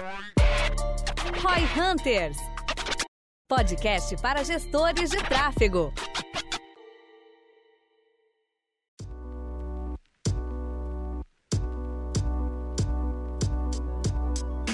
Roy Hunters. Podcast para gestores de tráfego.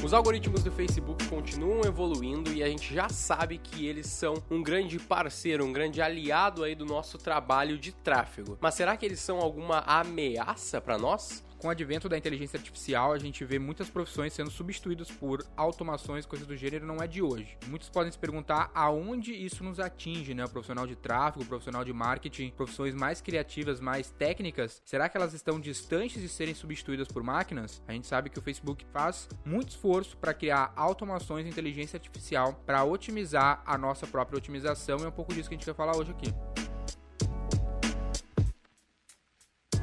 Os algoritmos do Facebook continuam evoluindo e a gente já sabe que eles são um grande parceiro, um grande aliado aí do nosso trabalho de tráfego. Mas será que eles são alguma ameaça para nós? Com o advento da inteligência artificial, a gente vê muitas profissões sendo substituídas por automações, coisas do gênero, não é de hoje. Muitos podem se perguntar aonde isso nos atinge, né? O profissional de tráfego, o profissional de marketing, profissões mais criativas, mais técnicas, será que elas estão distantes de serem substituídas por máquinas? A gente sabe que o Facebook faz muito esforço para criar automações de inteligência artificial para otimizar a nossa própria otimização e é um pouco disso que a gente vai falar hoje aqui.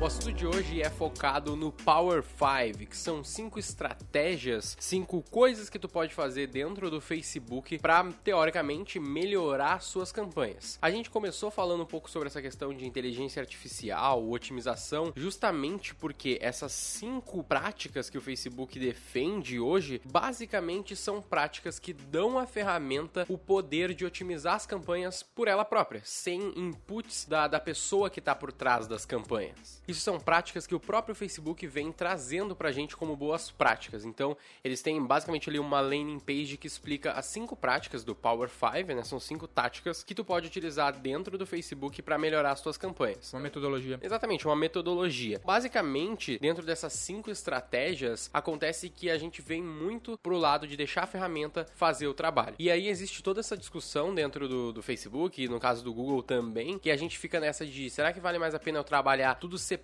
O assunto de hoje é focado no Power 5, que são cinco estratégias, cinco coisas que tu pode fazer dentro do Facebook para teoricamente melhorar suas campanhas. A gente começou falando um pouco sobre essa questão de inteligência artificial, otimização, justamente porque essas cinco práticas que o Facebook defende hoje, basicamente são práticas que dão à ferramenta o poder de otimizar as campanhas por ela própria, sem inputs da, da pessoa que está por trás das campanhas. Isso são práticas que o próprio Facebook vem trazendo pra gente como boas práticas. Então, eles têm basicamente ali uma landing page que explica as cinco práticas do Power 5, né? São cinco táticas que tu pode utilizar dentro do Facebook para melhorar as tuas campanhas. Uma metodologia. Exatamente, uma metodologia. Basicamente, dentro dessas cinco estratégias, acontece que a gente vem muito pro lado de deixar a ferramenta fazer o trabalho. E aí existe toda essa discussão dentro do, do Facebook, e no caso do Google também, que a gente fica nessa de será que vale mais a pena eu trabalhar tudo separado,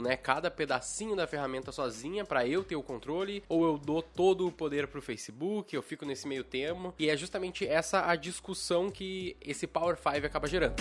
né? Cada pedacinho da ferramenta sozinha para eu ter o controle, ou eu dou todo o poder pro Facebook, eu fico nesse meio termo. E é justamente essa a discussão que esse Power 5 acaba gerando.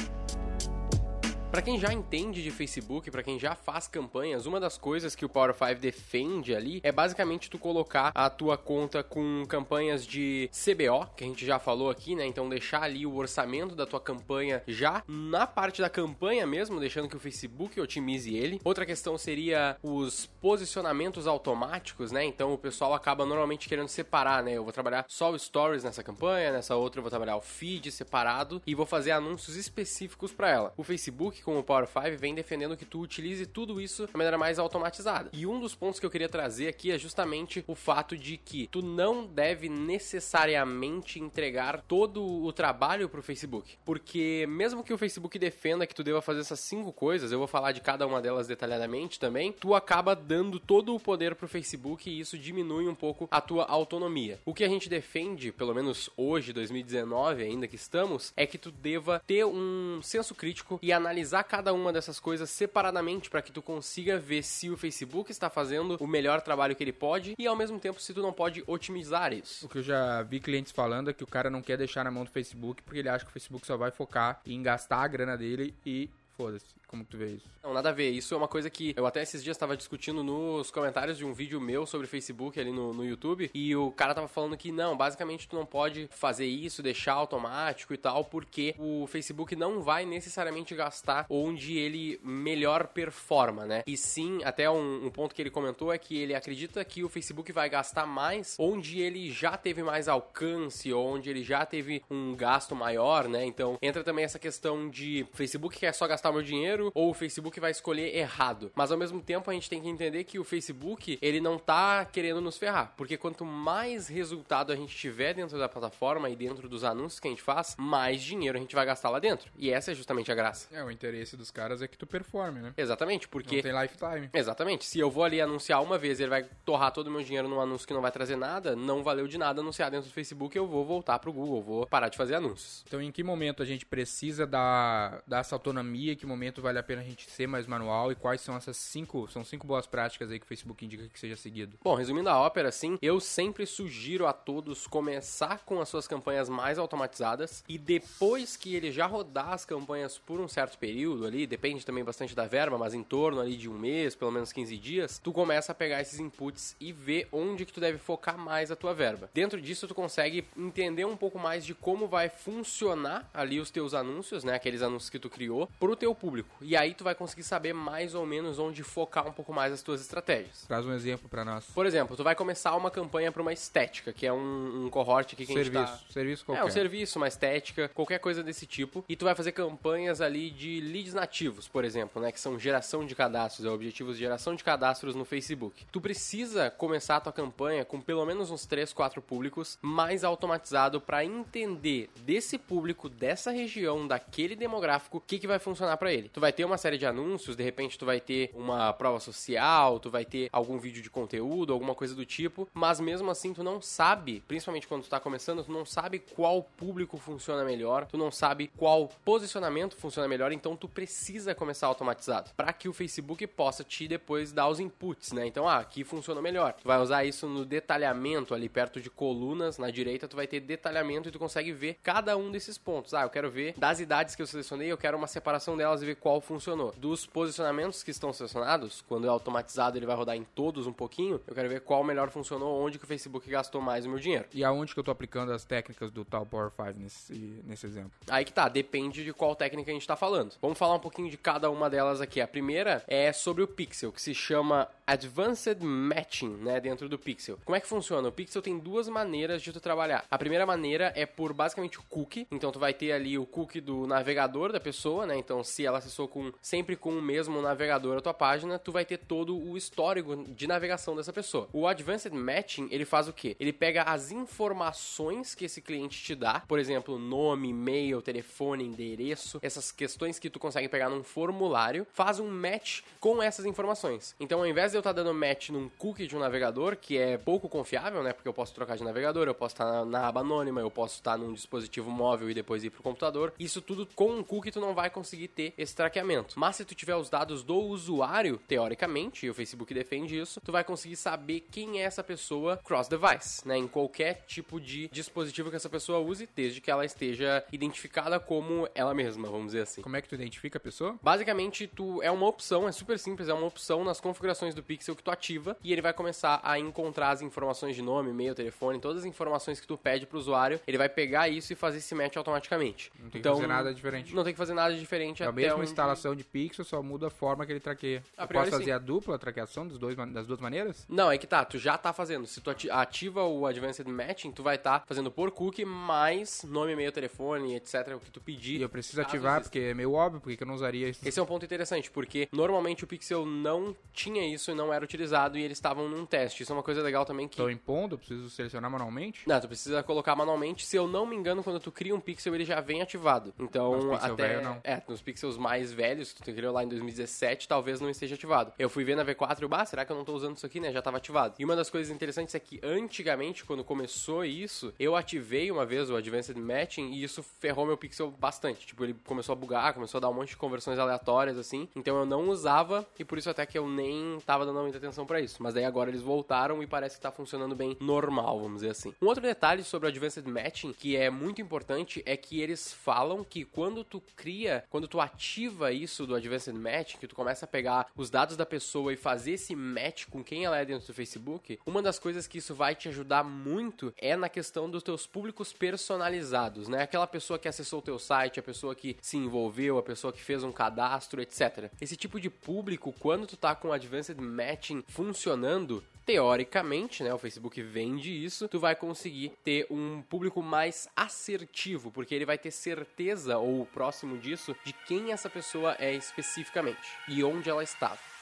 Para quem já entende de Facebook, para quem já faz campanhas, uma das coisas que o Power 5 defende ali é basicamente tu colocar a tua conta com campanhas de CBO, que a gente já falou aqui, né? Então deixar ali o orçamento da tua campanha já na parte da campanha mesmo, deixando que o Facebook otimize ele. Outra questão seria os posicionamentos automáticos, né? Então o pessoal acaba normalmente querendo separar, né? Eu vou trabalhar só o stories nessa campanha, nessa outra eu vou trabalhar o feed separado e vou fazer anúncios específicos para ela. O Facebook com o Power 5 vem defendendo que tu utilize tudo isso de maneira mais automatizada. E um dos pontos que eu queria trazer aqui é justamente o fato de que tu não deve necessariamente entregar todo o trabalho pro Facebook. Porque mesmo que o Facebook defenda que tu deva fazer essas cinco coisas, eu vou falar de cada uma delas detalhadamente também, tu acaba dando todo o poder pro Facebook e isso diminui um pouco a tua autonomia. O que a gente defende, pelo menos hoje, 2019 ainda que estamos, é que tu deva ter um senso crítico e analisar analisar cada uma dessas coisas separadamente para que tu consiga ver se o Facebook está fazendo o melhor trabalho que ele pode e ao mesmo tempo se tu não pode otimizar isso. O que eu já vi clientes falando é que o cara não quer deixar na mão do Facebook porque ele acha que o Facebook só vai focar em gastar a grana dele e foda-se. Como tu vê isso? Não, nada a ver. Isso é uma coisa que eu até esses dias estava discutindo nos comentários de um vídeo meu sobre Facebook ali no, no YouTube. E o cara tava falando que não, basicamente tu não pode fazer isso, deixar automático e tal, porque o Facebook não vai necessariamente gastar onde ele melhor performa, né? E sim, até um, um ponto que ele comentou é que ele acredita que o Facebook vai gastar mais onde ele já teve mais alcance, onde ele já teve um gasto maior, né? Então entra também essa questão de Facebook quer só gastar meu dinheiro ou o Facebook vai escolher errado. Mas ao mesmo tempo a gente tem que entender que o Facebook, ele não tá querendo nos ferrar, porque quanto mais resultado a gente tiver dentro da plataforma e dentro dos anúncios que a gente faz, mais dinheiro a gente vai gastar lá dentro. E essa é justamente a graça. É, o interesse dos caras é que tu performe, né? Exatamente, porque Não tem lifetime. Exatamente. Se eu vou ali anunciar uma vez e ele vai torrar todo o meu dinheiro num anúncio que não vai trazer nada, não valeu de nada anunciar dentro do Facebook, eu vou voltar pro Google, vou parar de fazer anúncios. Então, em que momento a gente precisa dar, dar essa autonomia? Em que momento vale a pena a gente ser mais manual? E quais são essas cinco, são cinco boas práticas aí que o Facebook indica que seja seguido? Bom, resumindo a ópera, sim, eu sempre sugiro a todos começar com as suas campanhas mais automatizadas e depois que ele já rodar as campanhas por um certo período ali, depende também bastante da verba, mas em torno ali de um mês, pelo menos 15 dias, tu começa a pegar esses inputs e ver onde que tu deve focar mais a tua verba. Dentro disso, tu consegue entender um pouco mais de como vai funcionar ali os teus anúncios, né, aqueles anúncios que tu criou, pro teu público. E aí tu vai conseguir saber mais ou menos onde focar um pouco mais as tuas estratégias. Traz um exemplo para nós. Por exemplo, tu vai começar uma campanha para uma estética, que é um, um cohort aqui que serviço, a gente tá... serviço qualquer. É, um serviço, uma estética, qualquer coisa desse tipo. E tu vai fazer campanhas ali de leads nativos, por exemplo, né? Que são geração de cadastros, é objetivos de geração de cadastros no Facebook. Tu precisa começar a tua campanha com pelo menos uns 3, 4 públicos mais automatizado para entender desse público, dessa região, daquele demográfico, o que, que vai funcionar para ele. Tu vai ter uma série de anúncios, de repente tu vai ter uma prova social, tu vai ter algum vídeo de conteúdo, alguma coisa do tipo, mas mesmo assim tu não sabe, principalmente quando tu tá começando, tu não sabe qual público funciona melhor, tu não sabe qual posicionamento funciona melhor, então tu precisa começar automatizado para que o Facebook possa te depois dar os inputs, né? Então, ah, aqui funciona melhor. Tu vai usar isso no detalhamento ali perto de colunas, na direita tu vai ter detalhamento e tu consegue ver cada um desses pontos. Ah, eu quero ver das idades que eu selecionei, eu quero uma separação delas e ver qual funcionou. Dos posicionamentos que estão selecionados, quando é automatizado ele vai rodar em todos um pouquinho, eu quero ver qual melhor funcionou, onde que o Facebook gastou mais o meu dinheiro. E aonde que eu tô aplicando as técnicas do tal Power 5 nesse, nesse exemplo? Aí que tá, depende de qual técnica a gente tá falando. Vamos falar um pouquinho de cada uma delas aqui. A primeira é sobre o Pixel, que se chama Advanced Matching, né, dentro do Pixel. Como é que funciona? O Pixel tem duas maneiras de tu trabalhar. A primeira maneira é por basicamente o cookie, então tu vai ter ali o cookie do navegador da pessoa, né? Então se ela acessou com sempre com o mesmo navegador a tua página, tu vai ter todo o histórico de navegação dessa pessoa. O Advanced Matching, ele faz o quê? Ele pega as informações que esse cliente te dá, por exemplo, nome, e-mail, telefone, endereço, essas questões que tu consegue pegar num formulário, faz um match com essas informações. Então, ao invés de eu estar tá dando match num cookie de um navegador, que é pouco confiável, né? Porque eu posso trocar de navegador, eu posso estar tá na, na aba anônima, eu posso estar tá num dispositivo móvel e depois ir pro computador. Isso tudo com um cookie tu não vai conseguir ter esse traqueamento. Mas se tu tiver os dados do usuário, teoricamente, e o Facebook defende isso, tu vai conseguir saber quem é essa pessoa cross-device, né? Em qualquer tipo de dispositivo que essa pessoa use, desde que ela esteja identificada como ela mesma, vamos dizer assim. Como é que tu identifica a pessoa? Basicamente, tu é uma opção, é super simples, é uma opção nas configurações do Pixel que tu ativa e ele vai começar a encontrar as informações de nome, e-mail, telefone, todas as informações que tu pede pro usuário, ele vai pegar isso e fazer esse match automaticamente. Não tem então, que fazer nada diferente. Não tem que fazer nada diferente É até mesma onde- instalação de Pixel, só muda a forma que ele traqueia. A priori, posso fazer sim. a dupla traqueação das, dois, das duas maneiras? Não, é que tá, tu já tá fazendo. Se tu ati- ativa o Advanced Matching, tu vai estar fazendo por cookie mais nome, e-mail, telefone, etc, o que tu pedir. E eu preciso ativar, exista. porque é meio óbvio, porque que eu não usaria isso. Esse é um ponto interessante, porque normalmente o Pixel não tinha isso e não era utilizado e eles estavam num teste. Isso é uma coisa legal também que Estou impondo, eu preciso selecionar manualmente. Não, tu precisa colocar manualmente. Se eu não me engano, quando tu cria um pixel, ele já vem ativado. Então, até. velho, não. É, nos pixels mais velhos, que tu criou lá em 2017, talvez não esteja ativado. Eu fui ver na V4 e, bah, será que eu não tô usando isso aqui, né? Já tava ativado. E uma das coisas interessantes é que antigamente, quando começou isso, eu ativei uma vez o Advanced Matching e isso ferrou meu pixel bastante. Tipo, ele começou a bugar, começou a dar um monte de conversões aleatórias, assim. Então eu não usava e por isso até que eu nem tava dando muita atenção pra isso. Mas daí agora eles voltaram e parece que tá funcionando bem normal, vamos dizer assim. Um outro detalhe sobre o Advanced Matching que é muito importante é que eles falam que quando tu cria, quando tu ativa isso do Advanced Matching, que tu começa a pegar os dados da pessoa e fazer esse match com quem ela é dentro do Facebook, uma das coisas que isso vai te ajudar muito é na questão dos teus públicos personalizados, né? Aquela pessoa que acessou o teu site, a pessoa que se envolveu, a pessoa que fez um cadastro, etc. Esse tipo de público, quando tu tá com o Advanced Matching funcionando, teoricamente, né, o Facebook vende isso, tu vai conseguir ter um público mais assertivo, porque ele vai ter certeza ou próximo disso de quem essa pessoa é especificamente e onde ela estava.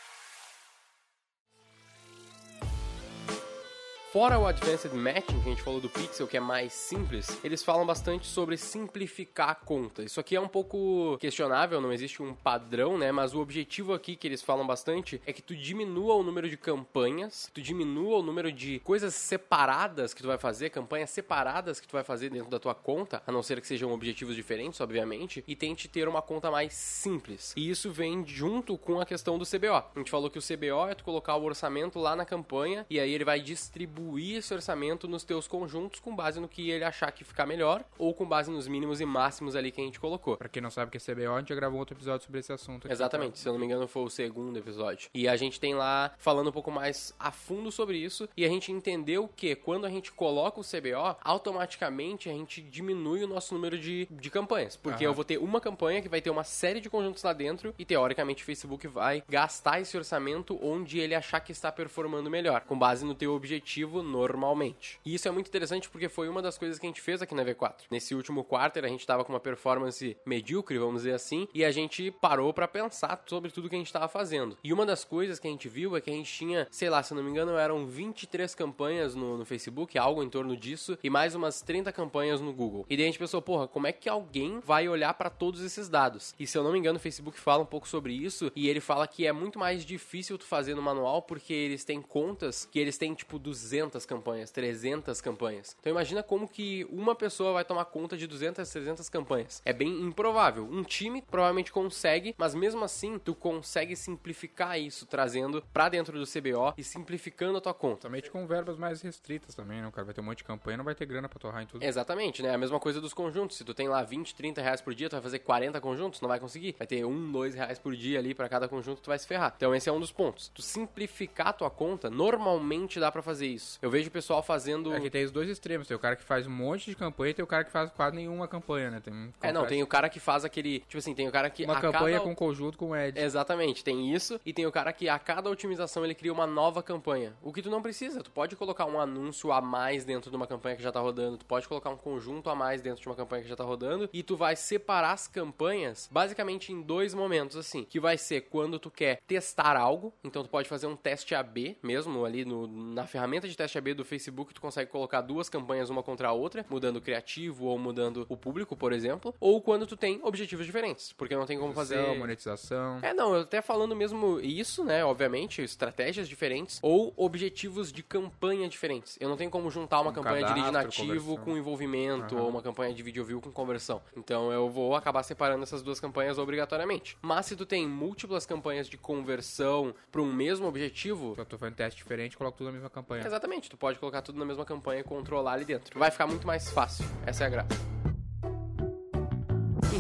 Fora o Advanced Matching, que a gente falou do Pixel, que é mais simples, eles falam bastante sobre simplificar a conta. Isso aqui é um pouco questionável, não existe um padrão, né? Mas o objetivo aqui que eles falam bastante é que tu diminua o número de campanhas, tu diminua o número de coisas separadas que tu vai fazer, campanhas separadas que tu vai fazer dentro da tua conta, a não ser que sejam objetivos diferentes, obviamente, e tente ter uma conta mais simples. E isso vem junto com a questão do CBO. A gente falou que o CBO é tu colocar o orçamento lá na campanha e aí ele vai distribuir distribuir esse orçamento nos teus conjuntos com base no que ele achar que ficar melhor ou com base nos mínimos e máximos ali que a gente colocou. Pra quem não sabe o que é CBO, a gente já gravou outro episódio sobre esse assunto. Aqui, Exatamente, se eu não me engano foi o segundo episódio. E a gente tem lá falando um pouco mais a fundo sobre isso e a gente entendeu que quando a gente coloca o CBO, automaticamente a gente diminui o nosso número de, de campanhas. Porque Aham. eu vou ter uma campanha que vai ter uma série de conjuntos lá dentro e teoricamente o Facebook vai gastar esse orçamento onde ele achar que está performando melhor, com base no teu objetivo normalmente. E isso é muito interessante porque foi uma das coisas que a gente fez aqui na V4. Nesse último quarter a gente tava com uma performance medíocre, vamos dizer assim, e a gente parou pra pensar sobre tudo que a gente tava fazendo. E uma das coisas que a gente viu é que a gente tinha, sei lá, se não me engano, eram 23 campanhas no, no Facebook, algo em torno disso, e mais umas 30 campanhas no Google. E daí a gente pensou, porra, como é que alguém vai olhar pra todos esses dados? E se eu não me engano, o Facebook fala um pouco sobre isso, e ele fala que é muito mais difícil tu fazer no manual porque eles têm contas que eles têm tipo 200 campanhas, 300 campanhas. Então imagina como que uma pessoa vai tomar conta de 200, 300 campanhas. É bem improvável. Um time provavelmente consegue, mas mesmo assim tu consegue simplificar isso trazendo pra dentro do CBO e simplificando a tua conta. Somente com verbas mais restritas também, né? O cara vai ter um monte de campanha, não vai ter grana pra torrar em tudo. Exatamente, né? A mesma coisa dos conjuntos. Se tu tem lá 20, 30 reais por dia, tu vai fazer 40 conjuntos, não vai conseguir. Vai ter um, dois reais por dia ali pra cada conjunto, tu vai se ferrar. Então esse é um dos pontos. Tu simplificar a tua conta, normalmente dá pra fazer isso. Eu vejo o pessoal fazendo... É que tem os dois extremos. Tem o cara que faz um monte de campanha e tem o cara que faz quase nenhuma campanha, né? Tem um É, não, faz tem o cara que faz aquele... Tipo assim, tem o cara que uma a campanha cada... com conjunto com Ed. Exatamente, tem isso. E tem o cara que a cada otimização ele cria uma nova campanha. O que tu não precisa. Tu pode colocar um anúncio a mais dentro de uma campanha que já tá rodando. Tu pode colocar um conjunto a mais dentro de uma campanha que já tá rodando. E tu vai separar as campanhas basicamente em dois momentos, assim. Que vai ser quando tu quer testar algo. Então tu pode fazer um teste AB mesmo ali no, na ferramenta de teste AB do Facebook. Tu consegue colocar duas campanhas uma contra a outra, mudando o criativo ou mudando o público, por exemplo. Ou quando tu tem objetivos diferentes. Porque não tem como fazer. monetização. É, não, eu até falando mesmo isso, né? Obviamente, estratégias diferentes ou objetivos de campanha diferentes. Eu não tenho como juntar uma Um campanha de lead cadastro, nativo conversão. com envolvimento Aham. ou uma campanha de video view com conversão. Então eu vou acabar separando essas duas campanhas obrigatoriamente. Mas se tu tem múltiplas campanhas de conversão para um mesmo objetivo, Se eu tô fazendo teste diferente, coloco tudo na mesma campanha. exatamente, tu pode colocar tudo na mesma campanha e controlar ali dentro. Vai ficar muito mais fácil. Essa é a graça.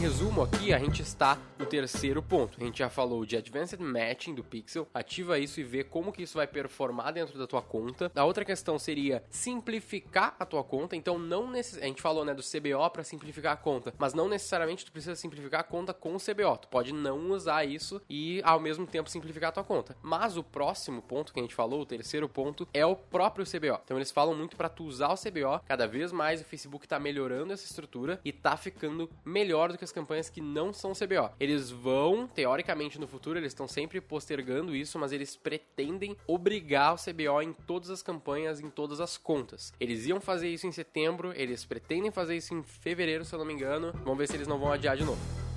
Resumo, aqui a gente está no terceiro ponto. A gente já falou de Advanced Matching do Pixel. Ativa isso e vê como que isso vai performar dentro da tua conta. A outra questão seria simplificar a tua conta. Então, não necess... a gente falou né, do CBO para simplificar a conta, mas não necessariamente tu precisa simplificar a conta com o CBO. Tu pode não usar isso e ao mesmo tempo simplificar a tua conta. Mas o próximo ponto que a gente falou, o terceiro ponto, é o próprio CBO. Então, eles falam muito para tu usar o CBO. Cada vez mais o Facebook tá melhorando essa estrutura e tá ficando melhor do que as campanhas que não são CBO. Eles vão, teoricamente no futuro, eles estão sempre postergando isso, mas eles pretendem obrigar o CBO em todas as campanhas, em todas as contas. Eles iam fazer isso em setembro, eles pretendem fazer isso em fevereiro, se eu não me engano. Vamos ver se eles não vão adiar de novo.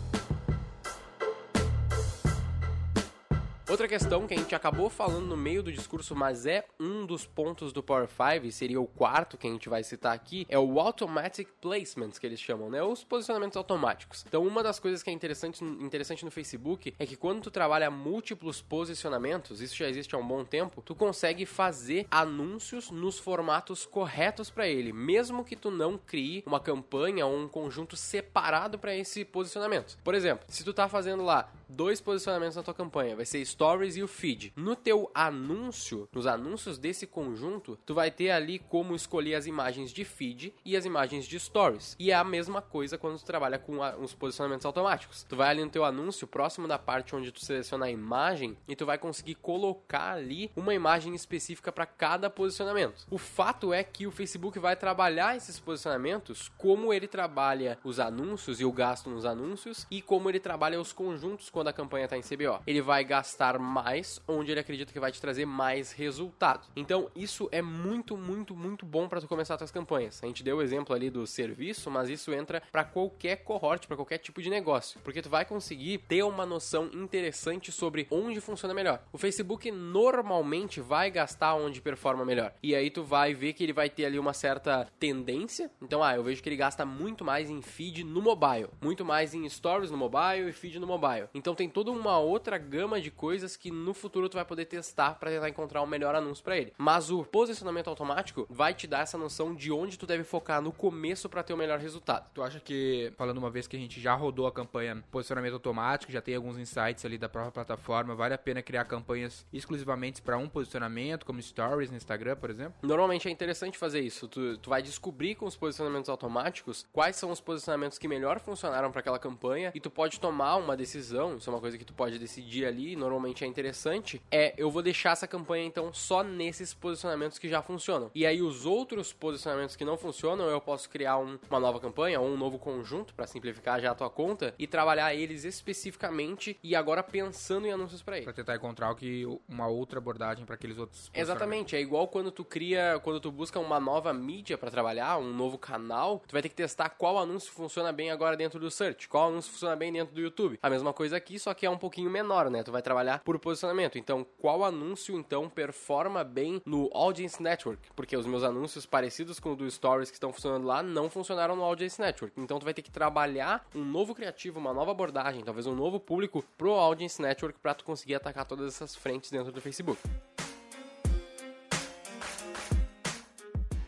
Outra questão que a gente acabou falando no meio do discurso, mas é um dos pontos do Power 5, e seria o quarto que a gente vai citar aqui, é o Automatic Placements, que eles chamam, né? Os posicionamentos automáticos. Então, uma das coisas que é interessante, interessante no Facebook é que quando tu trabalha múltiplos posicionamentos, isso já existe há um bom tempo, tu consegue fazer anúncios nos formatos corretos para ele, mesmo que tu não crie uma campanha ou um conjunto separado para esse posicionamento. Por exemplo, se tu tá fazendo lá dois posicionamentos na tua campanha, vai ser Stories e o Feed. No teu anúncio, nos anúncios desse conjunto, tu vai ter ali como escolher as imagens de Feed e as imagens de Stories. E é a mesma coisa quando tu trabalha com os posicionamentos automáticos. Tu vai ali no teu anúncio, próximo da parte onde tu seleciona a imagem, e tu vai conseguir colocar ali uma imagem específica para cada posicionamento. O fato é que o Facebook vai trabalhar esses posicionamentos como ele trabalha os anúncios e o gasto nos anúncios e como ele trabalha os conjuntos quando a campanha está em CBO. Ele vai gastar mais onde ele acredita que vai te trazer mais resultado. Então, isso é muito, muito, muito bom para tu começar suas campanhas. A gente deu o exemplo ali do serviço, mas isso entra para qualquer cohort, para qualquer tipo de negócio, porque tu vai conseguir ter uma noção interessante sobre onde funciona melhor. O Facebook normalmente vai gastar onde performa melhor. E aí tu vai ver que ele vai ter ali uma certa tendência. Então, ah, eu vejo que ele gasta muito mais em feed no mobile, muito mais em stories no mobile e feed no mobile. Então Então tem toda uma outra gama de coisas que no futuro tu vai poder testar para tentar encontrar um melhor anúncio para ele. Mas o posicionamento automático vai te dar essa noção de onde tu deve focar no começo para ter o melhor resultado. Tu acha que, falando uma vez que a gente já rodou a campanha posicionamento automático, já tem alguns insights ali da própria plataforma, vale a pena criar campanhas exclusivamente para um posicionamento, como stories no Instagram, por exemplo? Normalmente é interessante fazer isso. Tu, tu vai descobrir com os posicionamentos automáticos quais são os posicionamentos que melhor funcionaram para aquela campanha e tu pode tomar uma decisão, isso é uma coisa que tu pode decidir ali, normalmente é interessante, é eu vou deixar essa campanha então só nesses posicionamentos que já funcionam. E aí os outros posicionamentos que não funcionam, eu posso criar um, uma nova campanha ou um novo conjunto para simplificar já a tua conta e trabalhar eles especificamente e agora pensando em anúncios para ele. Para tentar encontrar o que uma outra abordagem para aqueles outros. Exatamente, é igual quando tu cria, quando tu busca uma nova mídia para trabalhar, um novo canal, tu vai ter que testar qual anúncio funciona bem agora dentro do search, qual anúncio funciona bem dentro do YouTube. A mesma coisa aqui, só que é um pouquinho menor, né? Tu vai trabalhar por posicionamento. Então, qual anúncio então performa bem no Audience Network? Porque os meus anúncios parecidos com o do Stories que estão funcionando lá não funcionaram no Audience Network. Então, tu vai ter que trabalhar um novo criativo, uma nova abordagem, talvez um novo público pro Audience Network para tu conseguir atacar todas essas frentes dentro do Facebook.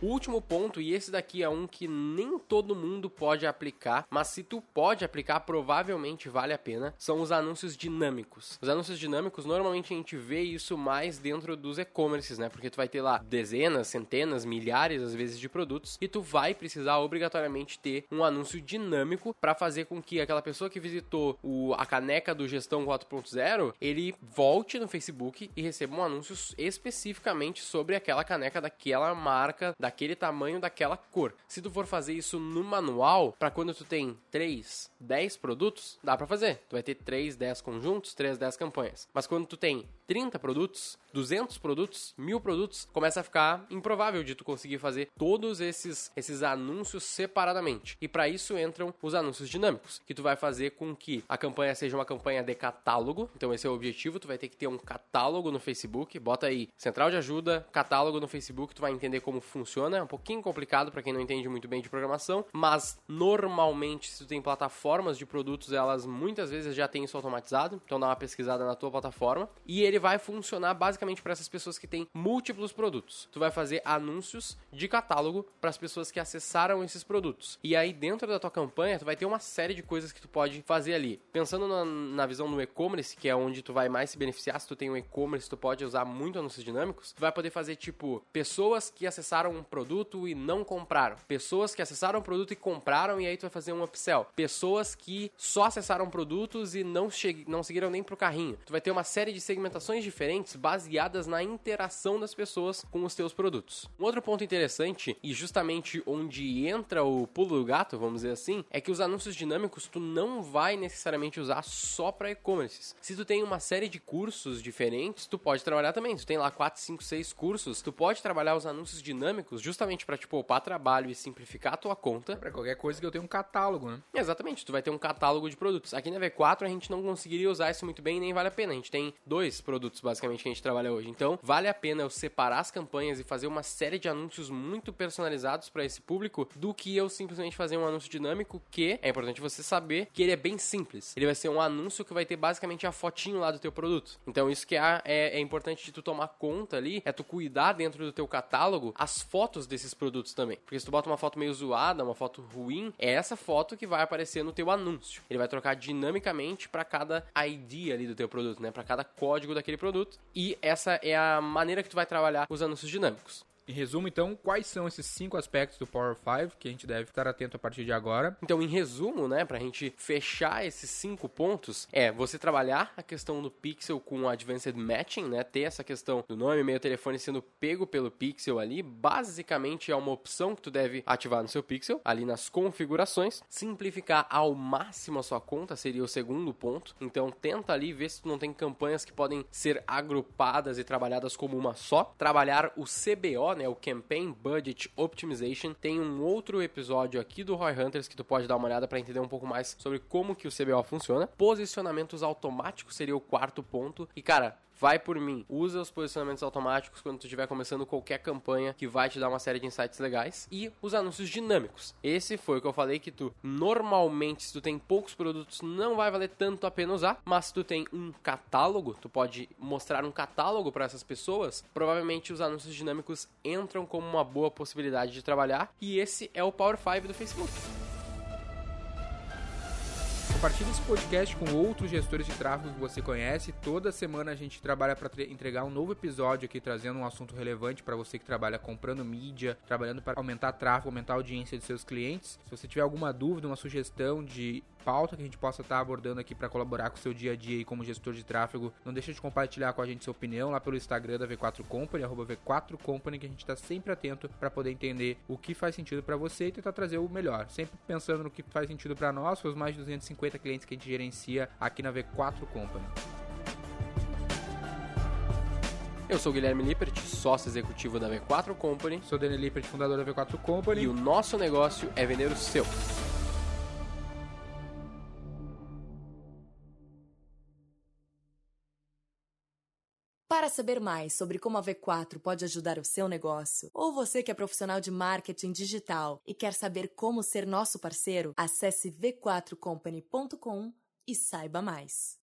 O último ponto, e esse daqui é um que nem todo mundo pode aplicar, mas se tu pode aplicar, provavelmente vale a pena, são os anúncios dinâmicos. Os anúncios dinâmicos, normalmente a gente vê isso mais dentro dos e-commerces, né? Porque tu vai ter lá dezenas, centenas, milhares às vezes de produtos e tu vai precisar obrigatoriamente ter um anúncio dinâmico para fazer com que aquela pessoa que visitou o, a caneca do Gestão 4.0, ele volte no Facebook e receba um anúncio especificamente sobre aquela caneca daquela marca, da daquele tamanho, daquela cor. Se tu for fazer isso no manual, para quando tu tem 3, 10 produtos, dá para fazer. Tu vai ter 3, 10 conjuntos, 3, 10 campanhas. Mas quando tu tem 30 produtos, 200 produtos, 1000 produtos, começa a ficar improvável de tu conseguir fazer todos esses esses anúncios separadamente. E para isso entram os anúncios dinâmicos, que tu vai fazer com que a campanha seja uma campanha de catálogo. Então esse é o objetivo, tu vai ter que ter um catálogo no Facebook. Bota aí central de ajuda, catálogo no Facebook, tu vai entender como funciona funciona. É um pouquinho complicado para quem não entende muito bem de programação, mas normalmente, se tu tem plataformas de produtos, elas muitas vezes já têm isso automatizado. Então dá uma pesquisada na tua plataforma e ele vai funcionar basicamente para essas pessoas que têm múltiplos produtos. Tu vai fazer anúncios de catálogo para as pessoas que acessaram esses produtos. E aí dentro da tua campanha, tu vai ter uma série de coisas que tu pode fazer ali. Pensando na, na visão do e-commerce, que é onde tu vai mais se beneficiar, se tu tem um e-commerce, tu pode usar muito anúncios dinâmicos, tu vai poder fazer tipo pessoas que acessaram um produto e não compraram. Pessoas que acessaram o produto e compraram e aí tu vai fazer um upsell. Pessoas que só acessaram produtos e não, não seguiram nem pro carrinho. Tu vai ter uma série de segmentações diferentes baseadas na interação das pessoas com os teus produtos. Um outro ponto interessante e justamente onde entra o pulo do gato, vamos dizer assim, é que os anúncios dinâmicos tu não vai necessariamente usar só para e-commerces. Se tu tem uma série de cursos diferentes, tu pode trabalhar também. Se tu tem lá 4, 5, 6 cursos, tu pode trabalhar os anúncios dinâmicos justamente para te poupar trabalho e simplificar a tua conta. Para qualquer coisa que eu tenha um catálogo, né? Exatamente, tu vai ter um catálogo de produtos. Aqui na V4 a gente não conseguiria usar isso muito bem nem vale a pena. A gente tem dois produtos basicamente que a gente trabalha hoje. Então, vale a pena eu separar as campanhas e fazer uma série de anúncios muito personalizados para esse público do que eu simplesmente fazer um anúncio dinâmico que é importante você saber que ele é bem simples. Ele vai ser um anúncio que vai ter basicamente a fotinho lá do teu produto. Então, isso que é, é, é importante de tu tomar conta ali, é tu cuidar dentro do teu catálogo as fotos desses produtos também. Porque se tu bota uma foto meio zoada, uma foto ruim, é essa foto que vai aparecer no teu anúncio. Ele vai trocar dinamicamente para cada ID ali do teu produto, né? Para cada código daquele produto. E essa é a maneira que tu vai trabalhar os anúncios dinâmicos. Em resumo, então, quais são esses cinco aspectos do Power 5 que a gente deve estar atento a partir de agora? Então, em resumo, né, pra gente fechar esses cinco pontos, é você trabalhar a questão do pixel com Advanced Matching, né, ter essa questão do nome, e-mail, telefone sendo pego pelo pixel ali, basicamente é uma opção que tu deve ativar no seu pixel, ali nas configurações. Simplificar ao máximo a sua conta seria o segundo ponto. Então, tenta ali ver se tu não tem campanhas que podem ser agrupadas e trabalhadas como uma só. Trabalhar o CBO, né, o Campaign Budget Optimization. Tem um outro episódio aqui do Roy Hunters que tu pode dar uma olhada para entender um pouco mais sobre como que o CBO funciona. Posicionamentos automáticos seria o quarto ponto. E cara, vai por mim. Usa os posicionamentos automáticos quando tu estiver começando qualquer campanha que vai te dar uma série de insights legais. E os anúncios dinâmicos. Esse foi o que eu falei que tu, normalmente, se tu tem poucos produtos, não vai valer tanto a pena usar. Mas se tu tem um catálogo, tu pode mostrar um catálogo para essas pessoas. Provavelmente os anúncios dinâmicos entram como uma boa possibilidade de trabalhar. E esse é o Power 5 do Facebook. Compartilhe esse podcast com outros gestores de tráfego que você conhece. Toda semana a gente trabalha para entregar um novo episódio aqui, trazendo um assunto relevante para você que trabalha comprando mídia, trabalhando para aumentar tráfego, aumentar a audiência de seus clientes. Se você tiver alguma dúvida, uma sugestão de pauta que a gente possa estar abordando aqui para colaborar com o seu dia a dia aí como gestor de tráfego, não deixa de compartilhar com a gente sua opinião lá pelo Instagram da V4 Company, arroba V4 Company, que a gente está sempre atento para poder entender o que faz sentido para você e tentar trazer o melhor. Sempre pensando no que faz sentido para nós, os mais de 250 50 clientes que a gente gerencia aqui na V4 Company. Eu sou o Guilherme Lippert, sócio executivo da V4 Company. Sou Daniel Lippert, fundador da V4 Company. E o nosso negócio é vender o seu. Para saber mais sobre como a V4 pode ajudar o seu negócio, ou você que é profissional de marketing digital e quer saber como ser nosso parceiro, acesse v4company.com e saiba mais.